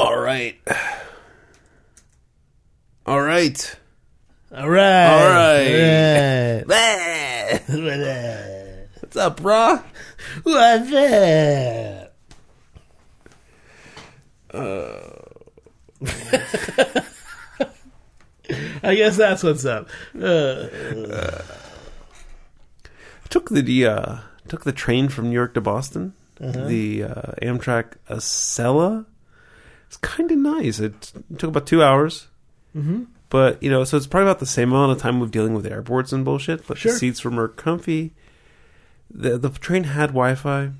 All right. All right. All right. All right. All right. What's up, brah? What's up? I guess that's what's up. Uh, Took the uh, took the train from New York to Boston. The uh, Amtrak Acela. It's kind of nice. It took about two hours. Mm-hmm. But you know, so it's probably about the same amount of time of dealing with airports and bullshit. But Sure. the seats were more comfy. the The train had Wi-Fi,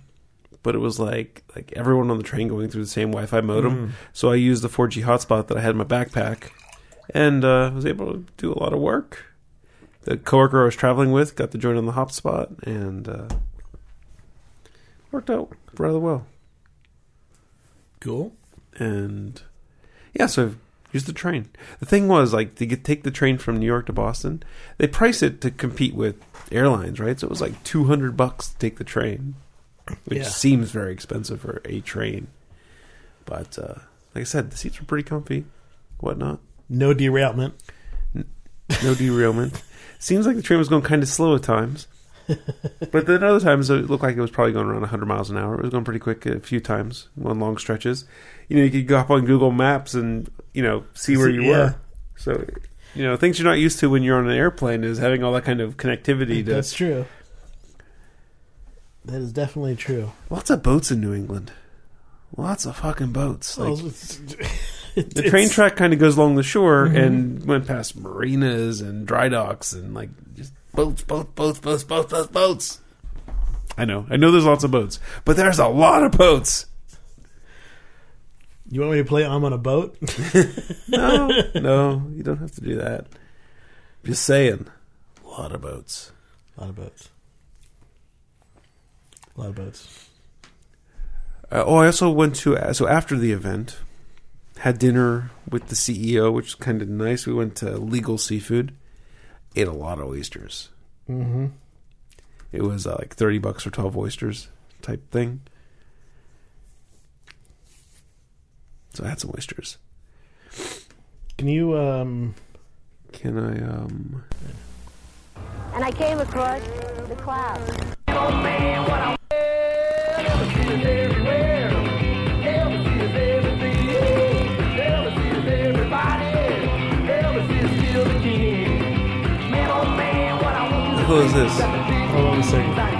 but it was like like everyone on the train going through the same Wi-Fi modem. So I used the 4G hotspot that I had in my backpack, and uh, was able to do a lot of work. The coworker I was traveling with got to join on the hotspot, and uh, worked out rather well. cool. And yeah, so I've used the train. The thing was, like, to get, take the train from New York to Boston, they price it to compete with airlines, right? So it was like two hundred bucks to take the train, which Yeah. seems very expensive for a train. But uh, like I said, the seats were pretty comfy, whatnot. No derailment. No derailment. Seems like the train was going kind of slow at times. but then other times it looked like it was probably going around 100 miles an hour. It was going pretty quick a few times on long stretches. You know, you could go up on Google Maps and, you know, see where you yeah. were. So, you know, things you're not used to when you're on an airplane is having all that kind of connectivity to That's true. That is definitely true. lots of boats in New England. Lots of fucking boats. Like, Well, it's- the train track kind of goes along the shore mm-hmm. and went past marinas and dry docks and like just boats, boats, boats, boats, boats, boats, boats. I know, I know. There's lots of boats, but there's a lot of boats. You want me to play I'm on a boat? No, no, you don't have to do that. Just saying, a lot of boats. A lot of boats. A lot of boats. Uh, oh, I also went to uh, so after the event, had dinner with the CEO, which was kind of nice. We went to Legal Seafood, ate a lot of oysters. Mm-hmm. It was uh, like thirty bucks for twelve oysters type thing. So I had some oysters. Can you um Can I um and I came across the cloud. what the hell this? hold on a second.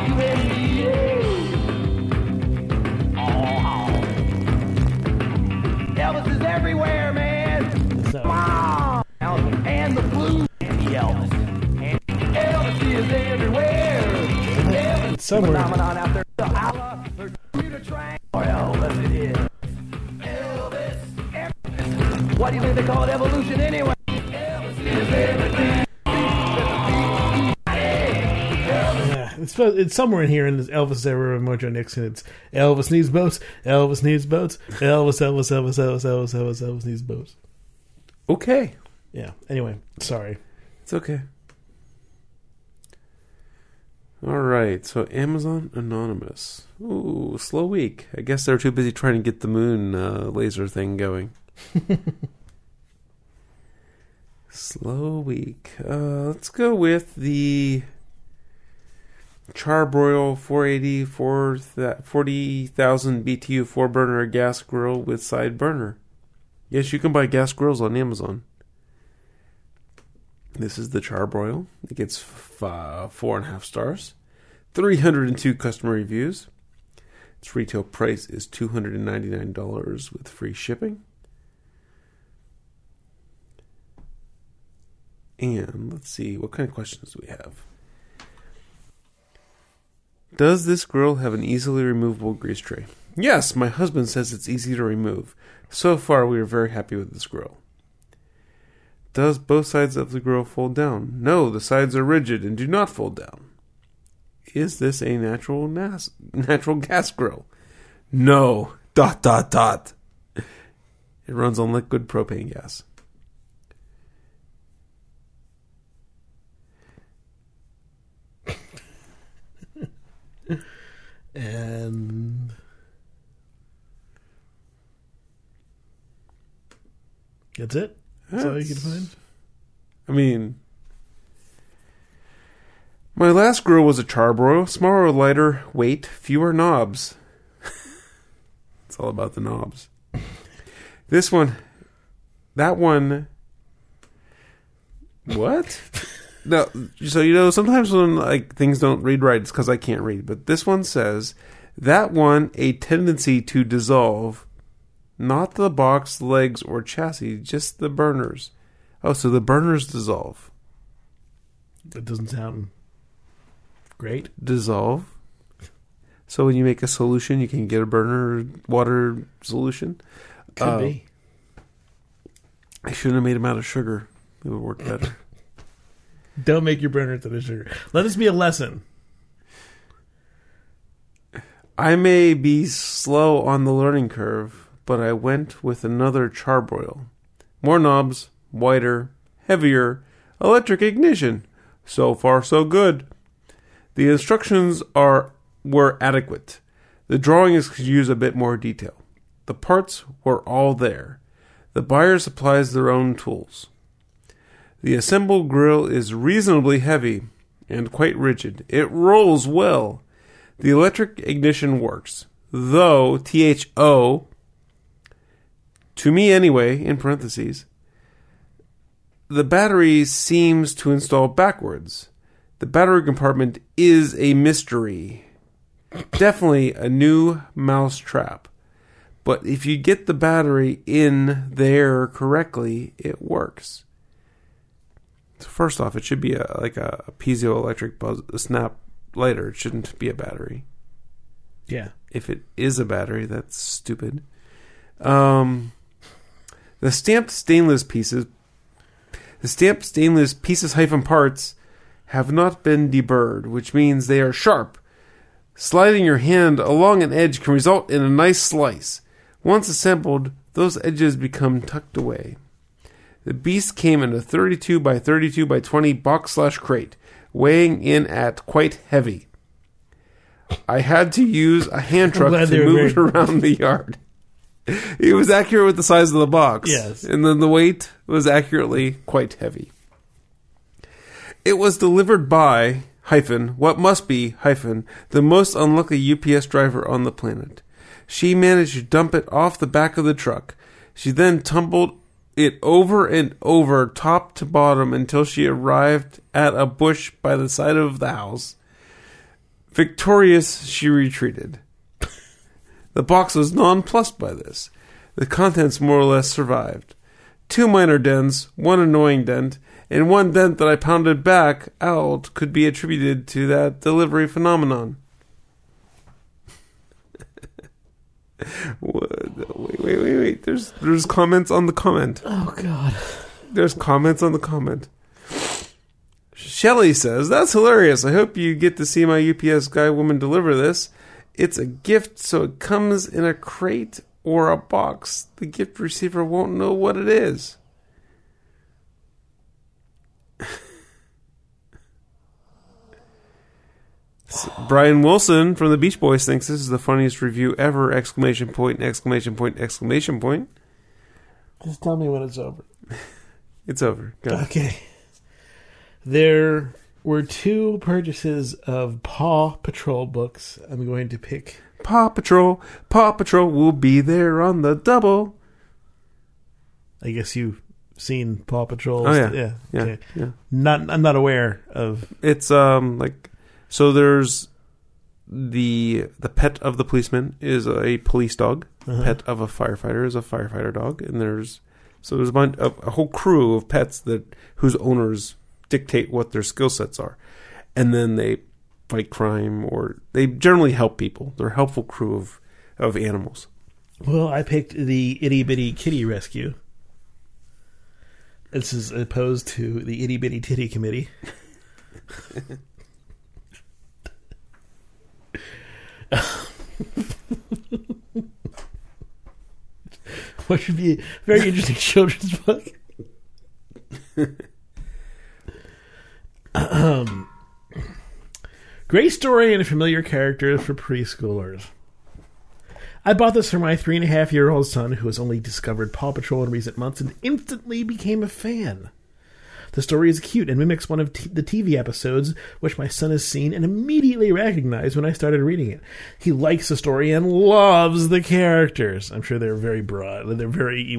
Somewhere. phenomenon out there. The hour, the computer train. Or it is. Elvis. Elvis. What do you think they call it evolution anyway? Elvis is everything. Yeah, it's it's somewhere in here in this Elvis era of Mojo Nixon. It's Elvis needs boats. Elvis needs boats. Elvis, Elvis, Elvis, Elvis, Elvis, Elvis, Elvis needs boats. Okay, Yeah. Anyway, sorry. it's okay. All right, so Amazon Anonymous. Ooh, slow week. I guess they're too busy trying to get the moon uh, laser thing going. slow week. Uh, let's go with the Charbroil 480 40,000 BTU four burner gas grill with side burner. Yes, you can buy gas grills on Amazon. This is the Charbroil. It gets f- uh, four and a half stars, 302 customer reviews. Its retail price is $299 with free shipping. And let's see, what kind of questions do we have? Does this grill have an easily removable grease tray? Yes, my husband says it's easy to remove. So far, we are very happy with this grill. Does both sides of the grill fold down? No, the sides are rigid and do not fold down. Is this a natural nas- natural gas grill? No. Dot dot dot. It runs on liquid propane gas. And That's it. That's all you can find. I mean, my last grill was a charbroil, smaller, lighter weight, fewer knobs. it's all about the knobs. This one, that one. What? no, so you know sometimes when like things don't read right, it's because I can't read. But this one says that one a tendency to dissolve, not the box, legs, or chassis, just the burners. Oh, so the burners dissolve. That doesn't sound great. Dissolve. So when you make a solution, you can get a burner water solution. Could Oh. be. I shouldn't have made them out of sugar. It would work better. Don't make your burner out of sugar. Let this be a lesson. I may be slow on the learning curve, but I went with another charbroil. More knobs, wider, heavier, electric ignition. So far, so good. The instructions are were adequate. The drawings could use a bit more detail. The parts were all there. The buyer supplies their own tools. The assembled grill is reasonably heavy and quite rigid. It rolls well. The electric ignition works, though THO, to me anyway, in parentheses, the battery seems to install backwards. The battery compartment is a mystery. Definitely a new mouse trap. But if you get the battery in there correctly, it works. So first off, it should be a like a, a piezoelectric buzz, a snap lighter. It shouldn't be a battery. Yeah. If it is a battery, that's stupid. Um, the stamped stainless pieces, the stamped stainless pieces hyphen parts, have not been deburred, which means they are sharp. Sliding your hand along an edge can result in a nice slice. Once assembled, those edges become tucked away. The beast came in a 32 by 32 by 20 box slash crate, weighing in at quite heavy. I had to use a hand truck to move it around the yard. It was accurate with the size of the box. Yes. And then the weight was accurately quite heavy. It was delivered by hyphen what must be hyphen the most unlucky UPS driver on the planet. She managed to dump it off the back of the truck. She then tumbled it over and over, top to bottom, until she arrived at a bush by the side of the house. Victorious, she retreated. The box was nonplussed by this. The contents more or less survived. Two minor dents, one annoying dent, and one dent that I pounded back out could be attributed to that delivery phenomenon. What? Wait, wait, wait, wait. There's there's comments on the comment. Oh God. There's comments on the comment. Shelly says, That's hilarious. I hope you get to see my UPS guy woman deliver this. It's a gift, so it comes in a crate or a box. The gift receiver won't know what it is. Brian Wilson from the Beach Boys thinks this is the funniest review ever! Exclamation point! Exclamation point! Exclamation point! Just tell me when it's over. It's over. Go. Okay. There were two purchases of Paw Patrol books. I'm going to pick. Paw Patrol, Paw Patrol will be there on the double. I guess you've seen Paw Patrol. Oh yeah, yeah. yeah, Okay. yeah. Not. I'm not aware of. It's um like so. There's the the pet of the policeman is a police dog. Uh-huh. Pet of a firefighter is a firefighter dog, and there's so there's a, bunch, a, a whole crew of pets that whose owners dictate what their skill sets are, and then they fight crime or they generally help people. They're a helpful crew of of animals. Well, I picked the Itty Bitty Kitty Rescue. This is opposed to the Itty Bitty Titty Committee. what should be a very interesting children's book. great story and familiar characters for preschoolers. I I bought this for my three and a half year old son who has only discovered Paw Patrol in recent months and instantly became a fan. The story is cute and mimics one of t- the TV episodes, which my son has seen and immediately recognized when I started reading it. He likes the story and loves the characters. I'm sure they're very broad. They're very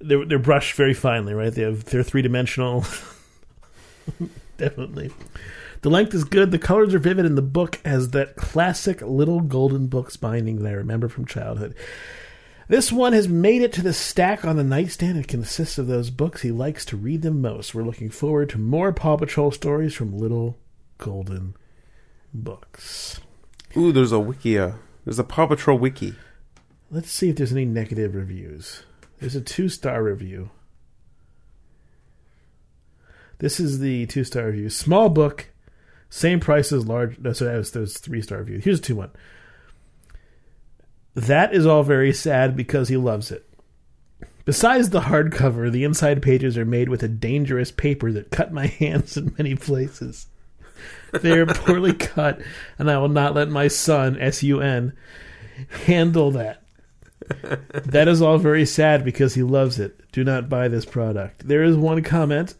they're they're brushed very finely, right? They have they're three dimensional. Definitely. The length is good. The colors are vivid, and the book has that classic little golden books binding that I remember from childhood. This one has made it to the stack on the nightstand. It consists of those books. He likes to read the most. We're looking forward to more Paw Patrol stories from Little Golden Books. Ooh, there's a wiki. Uh, there's a Paw Patrol wiki. Let's see if there's any negative reviews. There's a two star review. This is the two star review. Small book, same price as large. No, so that was those three star review. Here's a two one. That is all very sad because he loves it. Besides the hardcover, the inside pages are made with a dangerous paper that cut my hands in many places. They are poorly cut, and I will not let my son, S U N, handle that. That is all very sad because he loves it. Do not buy this product. There is one comment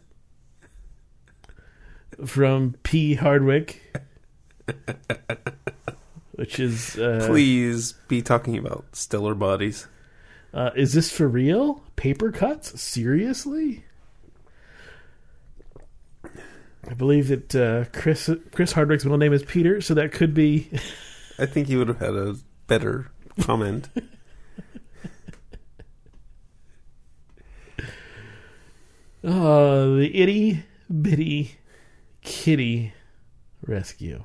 from P. Hardwick, which is uh, Please be talking about stellar bodies. Uh, is this for real? Paper cuts? Seriously? I believe that uh, Chris Chris Hardwick's middle name is Peter, so that could be. I think he would have had a better comment. Oh, the itty bitty kitty rescue.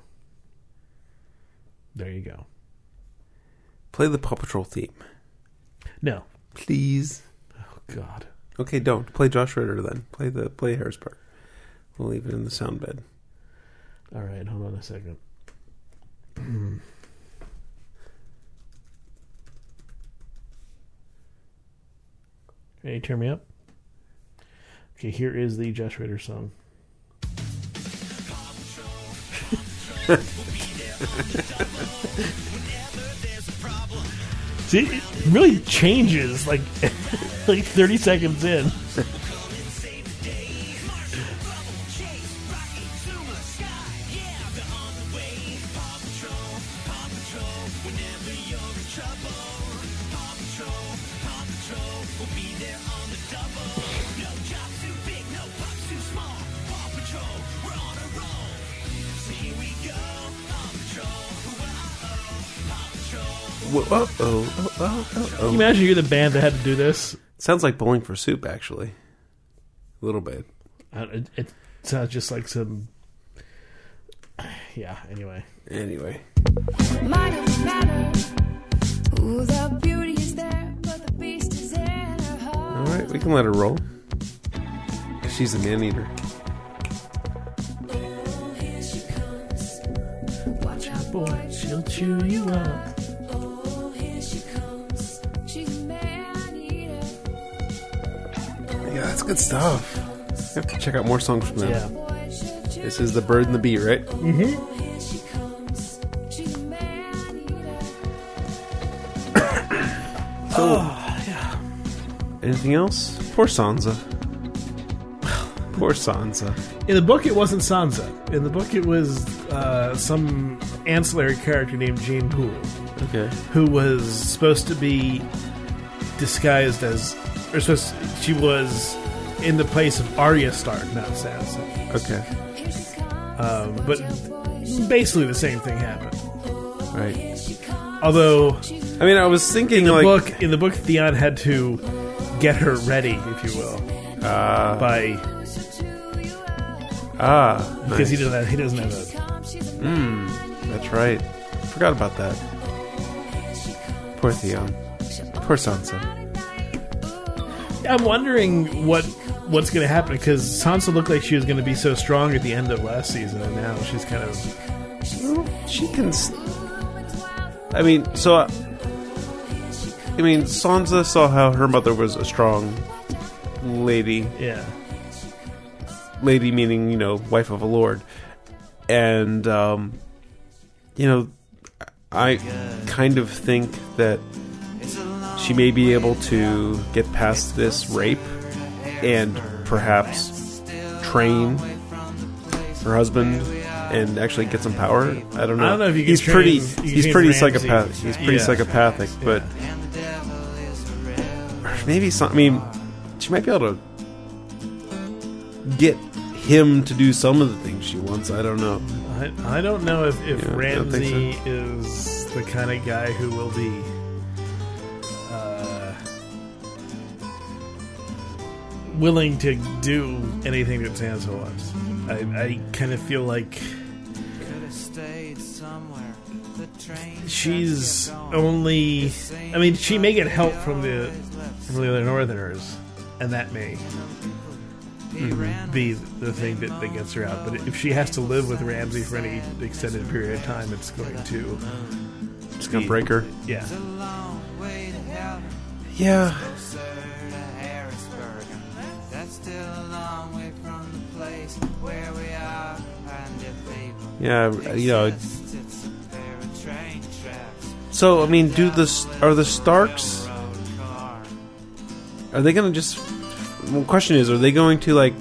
There you go. Play the Paw Patrol theme, No. please. Oh God. Okay, don't play Josh Ritter then. Play the play Harrisburg. We'll leave it in the sound bed. All right, hold on a second. Can you turn me up? Okay, here is the Josh Ritter song. See, it really changes like like 30 seconds in. Can you imagine you're the band that had to do this? Sounds like Bowling for Soup, actually. A little bit. Uh, It, it sounds just like some. Yeah. Anyway, Anyway, Might not matter. Ooh, the beauty is there, but the beast is in her heart. all right, we can let her roll. She's a man eater. Oh, here she comes. Watch out, boy, boy, she'll chew you up. Good stuff. I have to check out more songs from them. Yeah. Boy, she'll chew This is the Bird and the Bee, right? Oh, here she comes. She's a man eater. So, anything else? Poor Sansa. Poor Sansa. In the book, it wasn't Sansa. In the book, it was uh, some ancillary character named Jeyne Poole, Okay. who was supposed to be disguised as, or supposed she was in the place of Arya Stark, not Sansa. Okay. Here she comes. Um, but basically, the same thing happened. Right. here she comes. Although I mean, I was thinking in the like, book, in the book, Theon had to get her ready, if you will, ah, by She'll chew you up. ah, because he doesn't have, he doesn't have a Mm, that's right. Forgot about that. Poor Theon. Poor Sansa. I'm wondering what what's going to happen because Sansa looked like she was going to be so strong at the end of last season, and now she's kind of She can. I mean, so. uh, I mean, Sansa saw how her mother was a strong lady. yeah. Lady meaning, you know, wife of a lord. And, um, you know, I kind of think that she may be able to get past this rape and perhaps train her husband and actually get some power. I don't know. I don't know if you can he's train- pretty. you can He's train pretty Ramsay. psychopath. He's pretty Yeah. psychopathic, but maybe some. I mean, she might be able to get him to do some of the things she wants. I don't know. I, I don't know if, if Yeah, I don't think Ramsay is the kind of guy who will be willing to do anything that Sansa wants. I, I kind of feel like she's only. I mean, she may get help from the from the other Northerners, and that may be the thing that, that gets her out. But if she has to live with Ramsay for any extended period of time, it's going to, It's gonna break her. yeah. Yeah. Yeah, you know. So I mean, do the are the Starks? Are they gonna just? Well, question is, are they going to like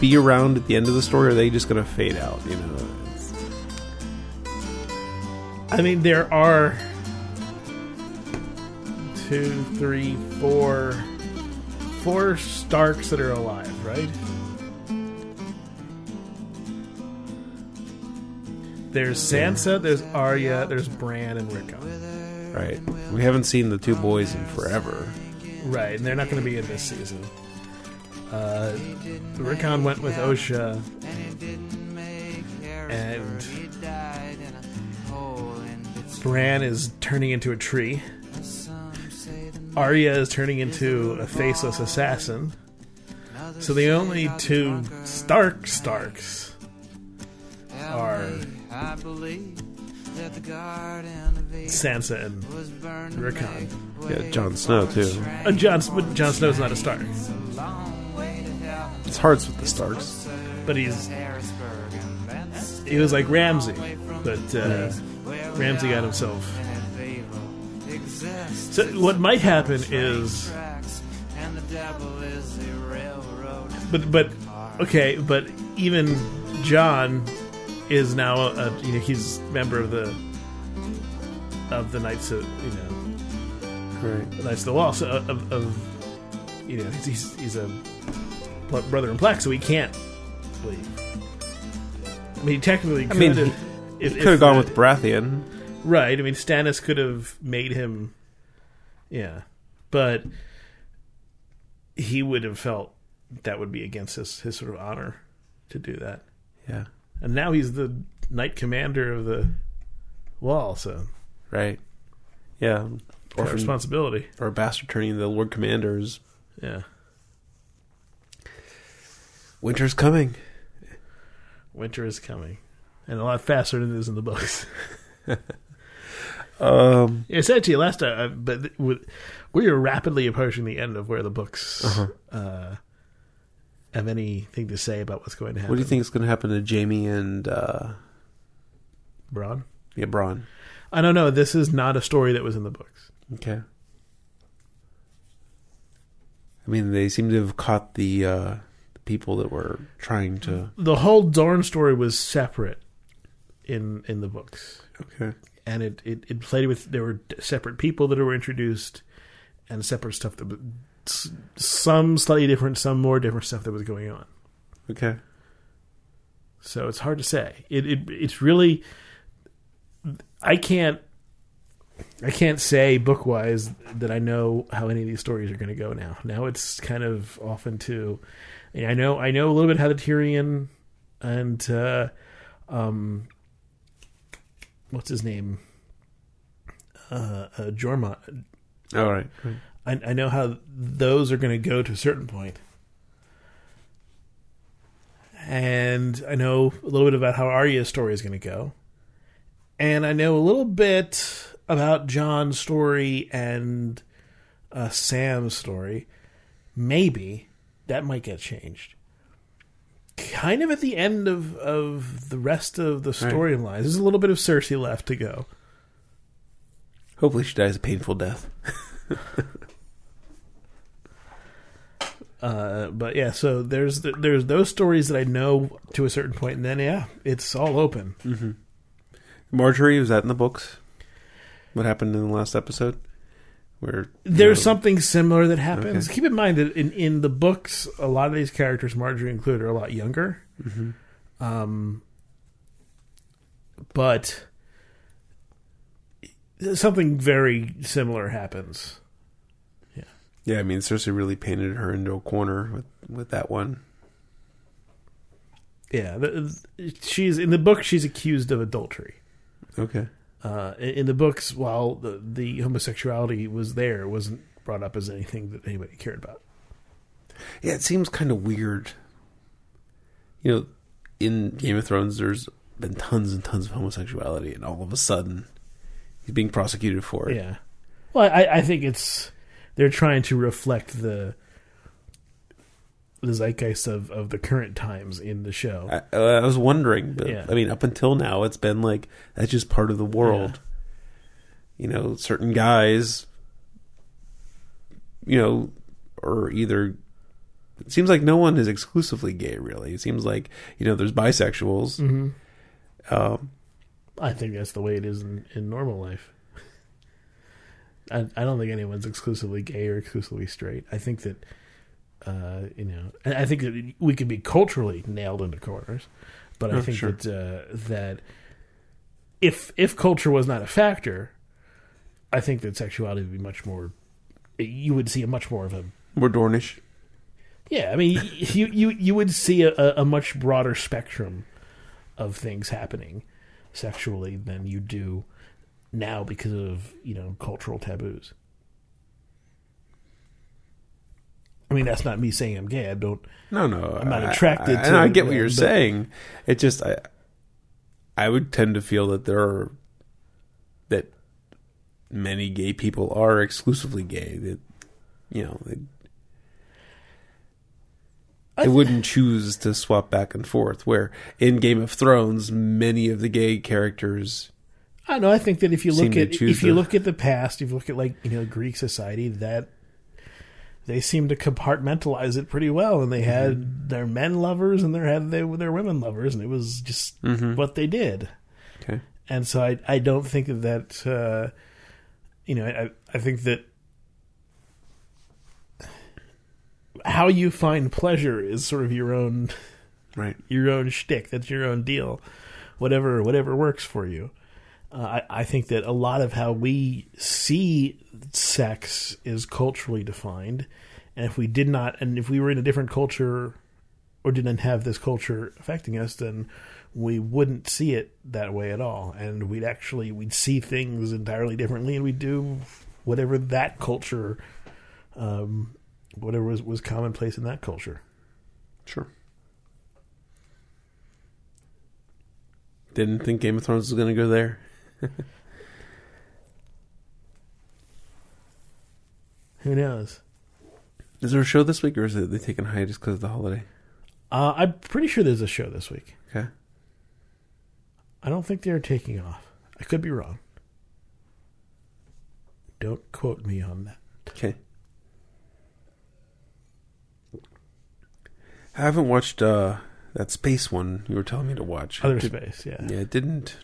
be around at the end of the story? or Are they just gonna fade out? You know. I mean, there are two, three, four, four Starks that are alive, right? There's Sansa, there's Arya, there's Bran, and Rickon. Right. We haven't seen the two boys in forever. Right, and they're not going to be in this season. Uh, Rickon went with Osha, and Bran is turning into a tree. Arya is turning into a faceless assassin. So the only two Stark Starks are Sansa and Rickon. Yeah, Jon Snow too. Uh, Jon, but Jon Snow's not a Stark, It's hard with the Starks. but he's he was like Ramsay, but uh, Ramsay got himself. So what might happen is, but but okay, but even Jon is now a, a you know he's member of the of the Knights of you know Right. Knights of the Wall so uh, of, of you know he's he's, a brother in black, so he can't leave. I mean, he technically could mean, have. if- Could have gone the- with Baratheon. Right. I mean, Stannis could have made him. Yeah. But he would have felt that would be against his, his sort of honor to do that. Yeah. And now he's the knight commander of the wall, so Right. Yeah. got Orphan responsibility. or bastard turning the Lord Commanders. Yeah. Winter's coming. Winter is coming. And a lot faster than it is in the books. Um. I said to you last time, but with, we are rapidly approaching the end of where the books Uh-huh. uh, have anything to say about what's going to happen. What do you think is going to happen to Jaime and uh, Bronn? yeah, Bronn? I don't know. This is not a story that was in the books. Okay. I mean, they seem to have caught the uh, the people that were trying to. The whole Dorn story was separate in in the books, Okay. and it it, it played with there were separate people that were introduced, and separate stuff that some slightly different, some more different stuff that was going on. Okay. So it's hard to say. It, it it's really I can't I can't say book wise that I know how any of these stories are going to go now. Now it's kind of often to I know I know a little bit how the Tyrion and uh, um what's his name uh, uh Jormont All right. I, I know how those are going to go to a certain point. And I know a little bit about how Arya's story is going to go. And I know a little bit about Jon's story and uh, Sam's story. Maybe that might get changed. Kind of at the end of, of the rest of the Right. storylines. There's a little bit of Cersei left to go. Hopefully, she dies a painful death. Uh, but yeah, so there's th there's those stories that I know to a certain point, and then yeah, it's all open. Margaery was that in the books? What happened in the last episode? Where There's know, something similar that happens. Okay. Keep in mind that in, in the books, a lot of these characters, Margaery included, are a lot younger. Um, but something very similar happens. Yeah, I mean, Cersei really painted her into a corner with with that one. Yeah, she's in the book. She's accused of adultery. Okay. Uh, in in the books, while the, the homosexuality was there, it wasn't brought up as anything that anybody cared about. Yeah, it seems kind of weird. You know, in Game of Thrones, there's been tons and tons of homosexuality, and all of a sudden, he's being prosecuted for it. Yeah. Well, I, I think it's they're trying to reflect the the zeitgeist of, of the current times in the show. I, I was wondering, but Yeah. I mean, up until now, it's been like that's just part of the world. You know, certain guys, you know, are either. It seems like no one is exclusively gay. Really, it seems like you know there's bisexuals. Mhm. Um, I think that's the way it is in, in normal life. I, I don't think anyone's exclusively gay or exclusively straight. I think that, uh, you know, I think that we could be culturally nailed into corners, but I Oh, think sure. that uh, that if if culture was not a factor, I think that sexuality would be much more. You would see a much more of a we're Dornish. yeah, I mean, you you you would see a, a much broader spectrum of things happening sexually than you do now because of you know cultural taboos. I mean, that's not me saying I'm gay. I don't. No, no, I'm not attracted I, to and I get what you're but- saying. It just, I, I would tend to feel that there are that many gay people are exclusively gay. That you know, they, they wouldn't choose to swap back and forth. Where in Game of Thrones, many of the gay characters, I don't know. I think that if you look at if you the- look at the past, if you look at like you know Greek society, that they seem to compartmentalize it pretty well, and they had Mm-hmm. their men lovers and they had they, their women lovers, and it was just Mm-hmm. what they did. okay, and so I I don't think that that uh, you know I I think that how you find pleasure is sort of your own right, your own shtick. That's your own deal. Whatever whatever works for you. Uh, I I think that a lot of how we see sex is culturally defined, and if we did not, and if we were in a different culture or didn't have this culture affecting us, then we wouldn't see it that way at all, and we'd actually we'd see things entirely differently, and we'd do whatever that culture, um, whatever was was commonplace in that culture. sure. Didn't think Game of Thrones was going to go there. Who knows? Is there a show this week, or is it they taking hiatus because of the holiday? Uh, I'm pretty sure there's a show this week. Okay. I don't think they're taking off. I could be wrong. Don't quote me on that. Okay. I haven't watched uh, that space one you were telling me to watch. Other did- space, yeah. Yeah, it didn't.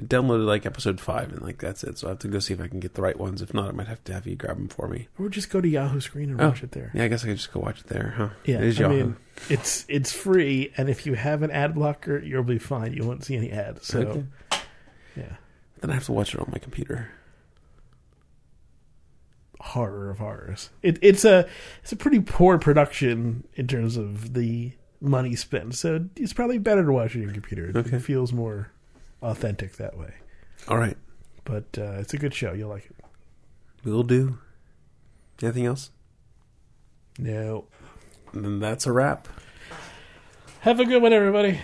Downloaded like episode five, and like that's it. So I have to go see if I can get the right ones. If not, I might have to have you grab them for me. Or just go to Yahoo Screen and Oh, watch it there. Yeah, I guess I could just go watch it there, huh? Yeah, it is I Yahoo. mean, it's it's free, and if you have an ad blocker, you'll be fine. You won't see any ads. So, Okay. yeah, Then I have to watch it on my computer. horror of horrors. It, it's a it's a pretty poor production in terms of the money spent. So it's probably better to watch it on your computer. It Okay. feels more authentic that way. All right, But uh, it's a good show. You'll like it. we'll do. Anything else? No. And then that's a wrap. Have a good one, everybody.